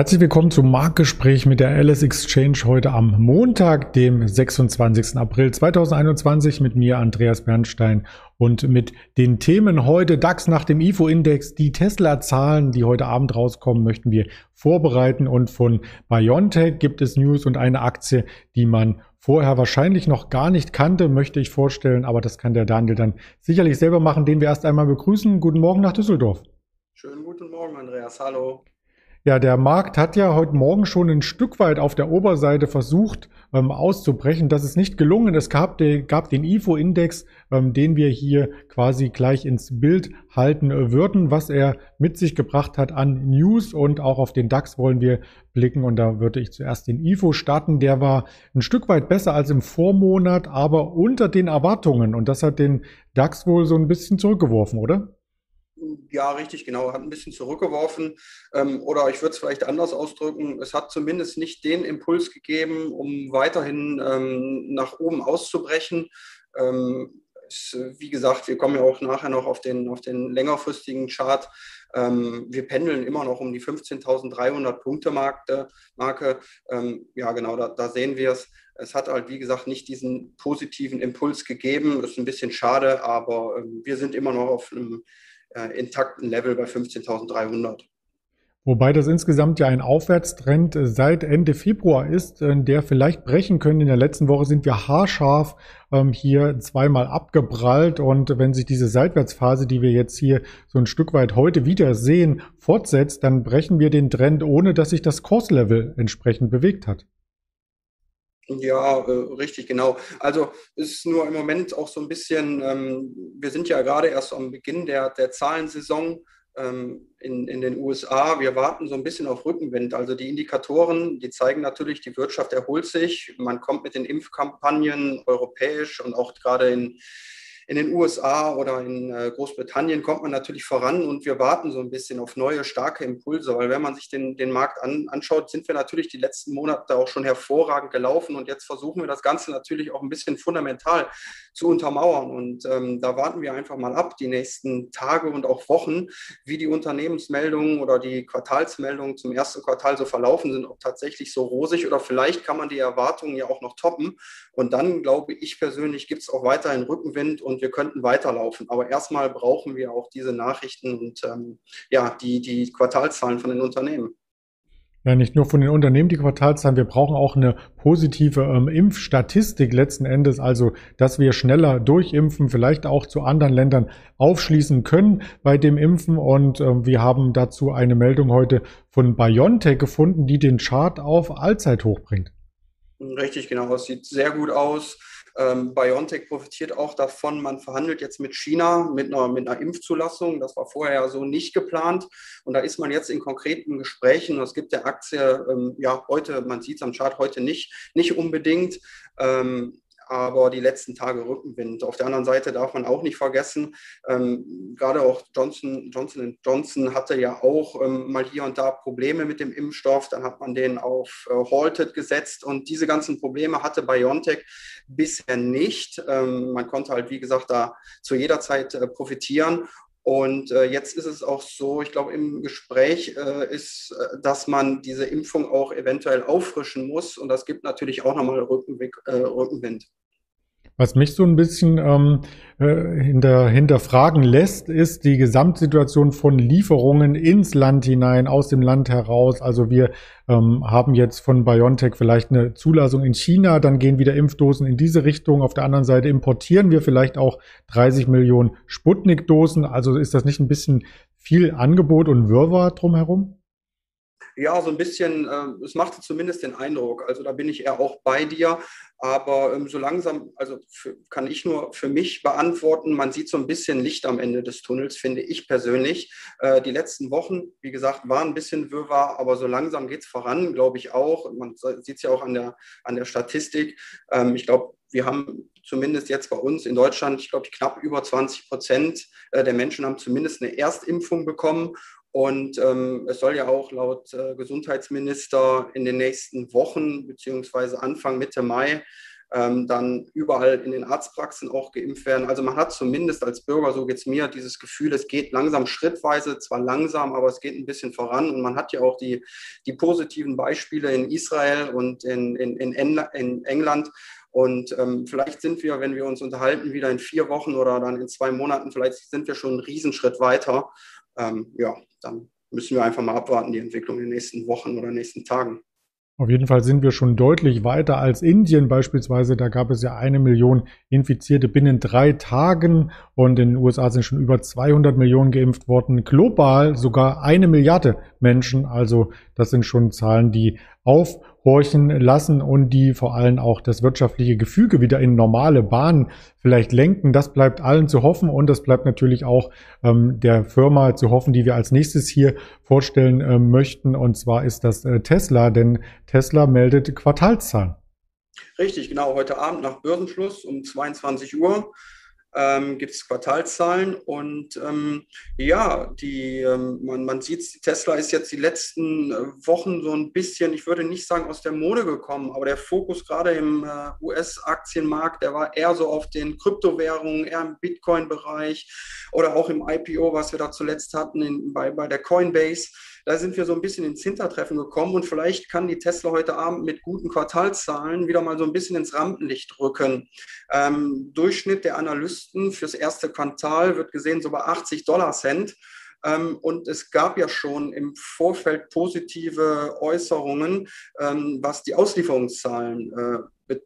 Herzlich willkommen zum Marktgespräch mit der Alice Exchange heute am Montag, dem 26. April 2021 mit mir Andreas Bernstein und mit den Themen heute DAX nach dem IFO-Index, die Tesla-Zahlen, die heute Abend rauskommen, möchten wir vorbereiten und von BioNTech gibt es News und eine Aktie, die man vorher wahrscheinlich noch gar nicht kannte, möchte ich vorstellen, aber das kann der Daniel dann sicherlich selber machen, den wir erst einmal begrüßen. Guten Morgen nach Düsseldorf. Schönen guten Morgen, Andreas. Hallo. Ja, der Markt hat ja heute Morgen schon ein Stück weit auf der Oberseite versucht ähm, auszubrechen. Das ist nicht gelungen. Es gab, de, gab den IFO-Index, ähm, den wir hier quasi gleich ins Bild halten äh, würden, was er mit sich gebracht hat an News und auch auf den DAX wollen wir blicken. Und da würde ich zuerst den IFO starten. Der war ein Stück weit besser als im Vormonat, aber unter den Erwartungen. Und das hat den DAX wohl so ein bisschen zurückgeworfen, oder? Ja, richtig, genau. Hat ein bisschen zurückgeworfen. Ähm, oder ich würde es vielleicht anders ausdrücken. Es hat zumindest nicht den Impuls gegeben, um weiterhin ähm, nach oben auszubrechen. Ähm, es, wie gesagt, wir kommen ja auch nachher noch auf den, auf den längerfristigen Chart. Ähm, wir pendeln immer noch um die 15.300 Punkte Marke. Ähm, ja, genau, da, da sehen wir es. Es hat halt, wie gesagt, nicht diesen positiven Impuls gegeben. Ist ein bisschen schade, aber ähm, wir sind immer noch auf einem äh, intakten Level bei 15.300. Wobei das insgesamt ja ein Aufwärtstrend äh, seit Ende Februar ist, äh, der vielleicht brechen könnte. In der letzten Woche sind wir haarscharf ähm, hier zweimal abgeprallt und wenn sich diese Seitwärtsphase, die wir jetzt hier so ein Stück weit heute wieder sehen, fortsetzt, dann brechen wir den Trend, ohne dass sich das Kurslevel entsprechend bewegt hat. Ja, äh, richtig, genau. Also ist nur im Moment auch so ein bisschen, ähm, wir sind ja gerade erst am Beginn der, der Zahlensaison ähm, in, in den USA. Wir warten so ein bisschen auf Rückenwind. Also die Indikatoren, die zeigen natürlich, die Wirtschaft erholt sich. Man kommt mit den Impfkampagnen europäisch und auch gerade in in den USA oder in äh, Großbritannien kommt man natürlich voran und wir warten so ein bisschen auf neue, starke Impulse, weil wenn man sich den, den Markt an, anschaut, sind wir natürlich die letzten Monate auch schon hervorragend gelaufen und jetzt versuchen wir das Ganze natürlich auch ein bisschen fundamental zu untermauern und ähm, da warten wir einfach mal ab, die nächsten Tage und auch Wochen, wie die Unternehmensmeldungen oder die Quartalsmeldungen zum ersten Quartal so verlaufen sind, ob tatsächlich so rosig oder vielleicht kann man die Erwartungen ja auch noch toppen. Und dann glaube ich persönlich gibt es auch weiterhin Rückenwind und wir könnten weiterlaufen. Aber erstmal brauchen wir auch diese Nachrichten und ähm, ja, die, die Quartalzahlen von den Unternehmen. Ja, nicht nur von den Unternehmen die Quartalzahlen, wir brauchen auch eine positive ähm, Impfstatistik letzten Endes, also dass wir schneller durchimpfen, vielleicht auch zu anderen Ländern aufschließen können bei dem Impfen. Und ähm, wir haben dazu eine Meldung heute von BioNTech gefunden, die den Chart auf Allzeithoch bringt. Richtig, genau. Es sieht sehr gut aus. Ähm, BioNTech profitiert auch davon. Man verhandelt jetzt mit China mit einer, mit einer Impfzulassung. Das war vorher so nicht geplant. Und da ist man jetzt in konkreten Gesprächen. Das gibt der Aktie ähm, ja heute, man sieht es am Chart heute nicht, nicht unbedingt. Ähm, aber die letzten Tage Rückenwind. Auf der anderen Seite darf man auch nicht vergessen, ähm, gerade auch Johnson, Johnson Johnson hatte ja auch ähm, mal hier und da Probleme mit dem Impfstoff. Dann hat man den auf äh, Halted gesetzt und diese ganzen Probleme hatte BioNTech bisher nicht. Ähm, man konnte halt, wie gesagt, da zu jeder Zeit äh, profitieren. Und äh, jetzt ist es auch so, ich glaube, im Gespräch äh, ist, äh, dass man diese Impfung auch eventuell auffrischen muss. Und das gibt natürlich auch nochmal Rückenwind. Was mich so ein bisschen ähm, äh, hinter, hinterfragen lässt, ist die Gesamtsituation von Lieferungen ins Land hinein, aus dem Land heraus. Also wir ähm, haben jetzt von BioNTech vielleicht eine Zulassung in China, dann gehen wieder Impfdosen in diese Richtung. Auf der anderen Seite importieren wir vielleicht auch 30 Millionen Sputnik-Dosen. Also ist das nicht ein bisschen viel Angebot und Wirrwarr drumherum? Ja, so ein bisschen, äh, es machte zumindest den Eindruck. Also da bin ich eher auch bei dir. Aber ähm, so langsam, also für, kann ich nur für mich beantworten, man sieht so ein bisschen Licht am Ende des Tunnels, finde ich persönlich. Äh, die letzten Wochen, wie gesagt, waren ein bisschen Wirrwarr, aber so langsam geht es voran, glaube ich auch. Man sieht es ja auch an der, an der Statistik. Ähm, ich glaube, wir haben zumindest jetzt bei uns in Deutschland, ich glaube, knapp über 20 Prozent äh, der Menschen haben zumindest eine Erstimpfung bekommen. Und ähm, es soll ja auch laut äh, Gesundheitsminister in den nächsten Wochen beziehungsweise Anfang Mitte Mai ähm, dann überall in den Arztpraxen auch geimpft werden. Also man hat zumindest als Bürger, so geht es mir, dieses Gefühl, es geht langsam schrittweise, zwar langsam, aber es geht ein bisschen voran. Und man hat ja auch die, die positiven Beispiele in Israel und in, in, in, in England. Und ähm, vielleicht sind wir, wenn wir uns unterhalten, wieder in vier Wochen oder dann in zwei Monaten, vielleicht sind wir schon einen Riesenschritt weiter. Ähm, ja, dann müssen wir einfach mal abwarten, die Entwicklung in den nächsten Wochen oder nächsten Tagen. Auf jeden Fall sind wir schon deutlich weiter als Indien beispielsweise. Da gab es ja eine Million Infizierte binnen drei Tagen und in den USA sind schon über 200 Millionen geimpft worden. Global sogar eine Milliarde Menschen. Also das sind schon Zahlen, die aufhorchen lassen und die vor allem auch das wirtschaftliche Gefüge wieder in normale Bahnen vielleicht lenken. Das bleibt allen zu hoffen und das bleibt natürlich auch ähm, der Firma zu hoffen, die wir als nächstes hier vorstellen äh, möchten. Und zwar ist das äh, Tesla, denn Tesla meldet Quartalszahlen. Richtig, genau. Heute Abend nach Börsenschluss um 22 Uhr ähm, gibt es Quartalzahlen und ähm, ja, die, ähm, man, man sieht, Tesla ist jetzt die letzten äh, Wochen so ein bisschen, ich würde nicht sagen aus der Mode gekommen, aber der Fokus gerade im äh, US-Aktienmarkt, der war eher so auf den Kryptowährungen, eher im Bitcoin-Bereich oder auch im IPO, was wir da zuletzt hatten in, bei, bei der Coinbase. Da sind wir so ein bisschen ins Hintertreffen gekommen und vielleicht kann die Tesla heute Abend mit guten Quartalzahlen wieder mal so ein bisschen ins Rampenlicht rücken. Ähm, Durchschnitt der Analysten fürs erste Quartal wird gesehen so bei 80 Dollar Cent. Ähm, und es gab ja schon im Vorfeld positive Äußerungen, ähm, was die Auslieferungszahlen äh,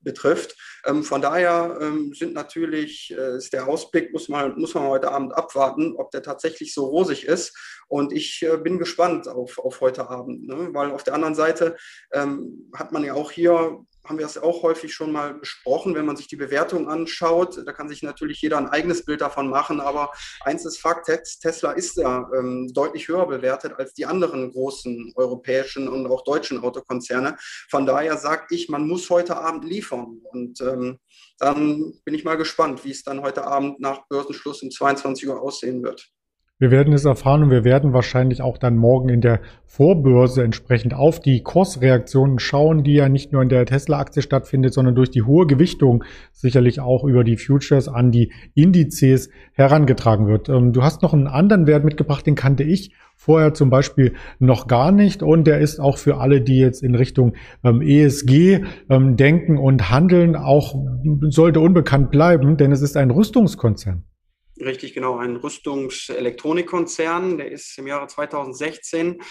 betrifft. Ähm, von daher ähm, sind natürlich, äh, ist der Ausblick, muss man, muss man heute Abend abwarten, ob der tatsächlich so rosig ist. Und ich äh, bin gespannt auf, auf heute Abend, ne? weil auf der anderen Seite ähm, hat man ja auch hier haben wir das auch häufig schon mal besprochen, wenn man sich die Bewertung anschaut. Da kann sich natürlich jeder ein eigenes Bild davon machen, aber eins ist Fakt, Tesla ist ja ähm, deutlich höher bewertet als die anderen großen europäischen und auch deutschen Autokonzerne. Von daher sage ich, man muss heute Abend liefern. Und ähm, dann bin ich mal gespannt, wie es dann heute Abend nach Börsenschluss um 22 Uhr aussehen wird. Wir werden es erfahren und wir werden wahrscheinlich auch dann morgen in der Vorbörse entsprechend auf die Kursreaktionen schauen, die ja nicht nur in der Tesla-Aktie stattfindet, sondern durch die hohe Gewichtung sicherlich auch über die Futures an die Indizes herangetragen wird. Ähm, du hast noch einen anderen Wert mitgebracht, den kannte ich vorher zum Beispiel noch gar nicht und der ist auch für alle, die jetzt in Richtung ähm, ESG ähm, denken und handeln, auch sollte unbekannt bleiben, denn es ist ein Rüstungskonzern. Richtig, genau, ein Rüstungselektronikkonzern. Der ist im Jahre 2016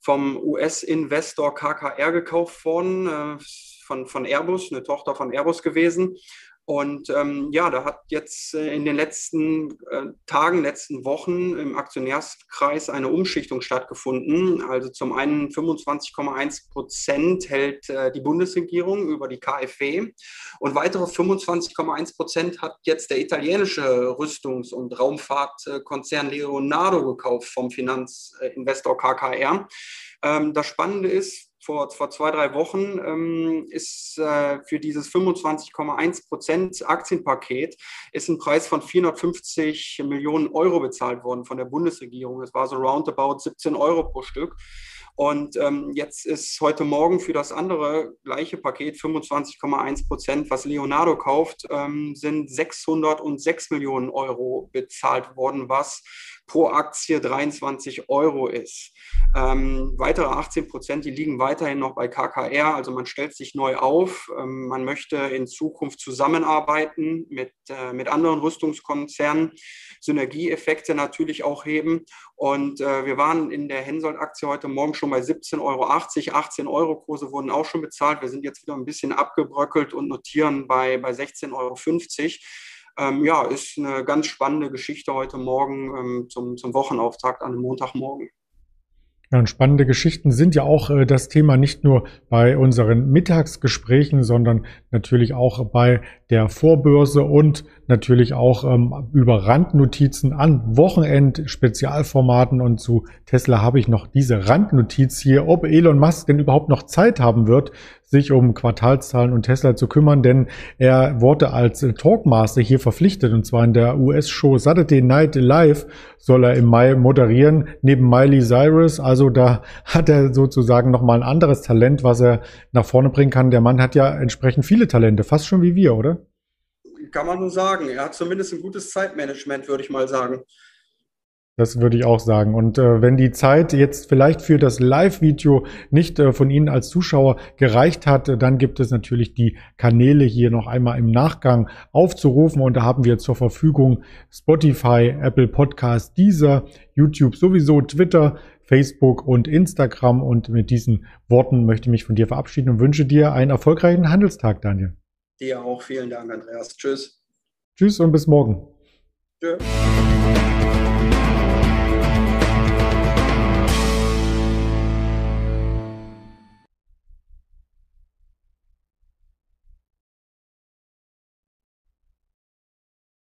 vom US-Investor KKR gekauft worden, äh, von, von Airbus, eine Tochter von Airbus gewesen. Und ähm, ja, da hat jetzt äh, in den letzten äh, Tagen, letzten Wochen im Aktionärskreis eine Umschichtung stattgefunden. Also zum einen 25,1 Prozent hält äh, die Bundesregierung über die KfW und weitere 25,1 Prozent hat jetzt der italienische Rüstungs- und Raumfahrtkonzern Leonardo gekauft vom Finanzinvestor KKR. Ähm, das Spannende ist, vor, vor zwei, drei Wochen ähm, ist äh, für dieses 25,1 Prozent Aktienpaket ist ein Preis von 450 Millionen Euro bezahlt worden von der Bundesregierung. Es war so roundabout 17 Euro pro Stück. Und ähm, jetzt ist heute Morgen für das andere gleiche Paket 25,1 Prozent, was Leonardo kauft, ähm, sind 606 Millionen Euro bezahlt worden, was pro Aktie 23 Euro ist. Ähm, weitere 18 Prozent, die liegen weiterhin noch bei KKR. Also man stellt sich neu auf. Ähm, man möchte in Zukunft zusammenarbeiten mit, äh, mit anderen Rüstungskonzernen, Synergieeffekte natürlich auch heben. Und äh, wir waren in der Hensoldt-Aktie heute Morgen schon bei 17,80 Euro. 18 Euro Kurse wurden auch schon bezahlt. Wir sind jetzt wieder ein bisschen abgebröckelt und notieren bei, bei 16,50 Euro. Ähm, ja, ist eine ganz spannende Geschichte heute Morgen ähm, zum, zum Wochenauftakt an einem Montagmorgen. Ja, und spannende Geschichten sind ja auch äh, das Thema nicht nur bei unseren Mittagsgesprächen, sondern natürlich auch bei der Vorbörse und natürlich auch ähm, über Randnotizen an Wochenend-Spezialformaten. Und zu Tesla habe ich noch diese Randnotiz hier, ob Elon Musk denn überhaupt noch Zeit haben wird, sich um Quartalszahlen und Tesla zu kümmern, denn er wurde als Talkmaster hier verpflichtet und zwar in der US-Show Saturday Night Live soll er im Mai moderieren, neben Miley Cyrus. Also da hat er sozusagen nochmal ein anderes Talent, was er nach vorne bringen kann. Der Mann hat ja entsprechend viele Talente, fast schon wie wir, oder? Kann man nur sagen. Er hat zumindest ein gutes Zeitmanagement, würde ich mal sagen. Das würde ich auch sagen. Und äh, wenn die Zeit jetzt vielleicht für das Live-Video nicht äh, von Ihnen als Zuschauer gereicht hat, äh, dann gibt es natürlich die Kanäle hier noch einmal im Nachgang aufzurufen. Und da haben wir zur Verfügung Spotify, Apple Podcast, Deezer, YouTube sowieso, Twitter, Facebook und Instagram. Und mit diesen Worten möchte ich mich von dir verabschieden und wünsche dir einen erfolgreichen Handelstag, Daniel. Dir auch vielen Dank, Andreas. Tschüss. Tschüss und bis morgen. Tschüss.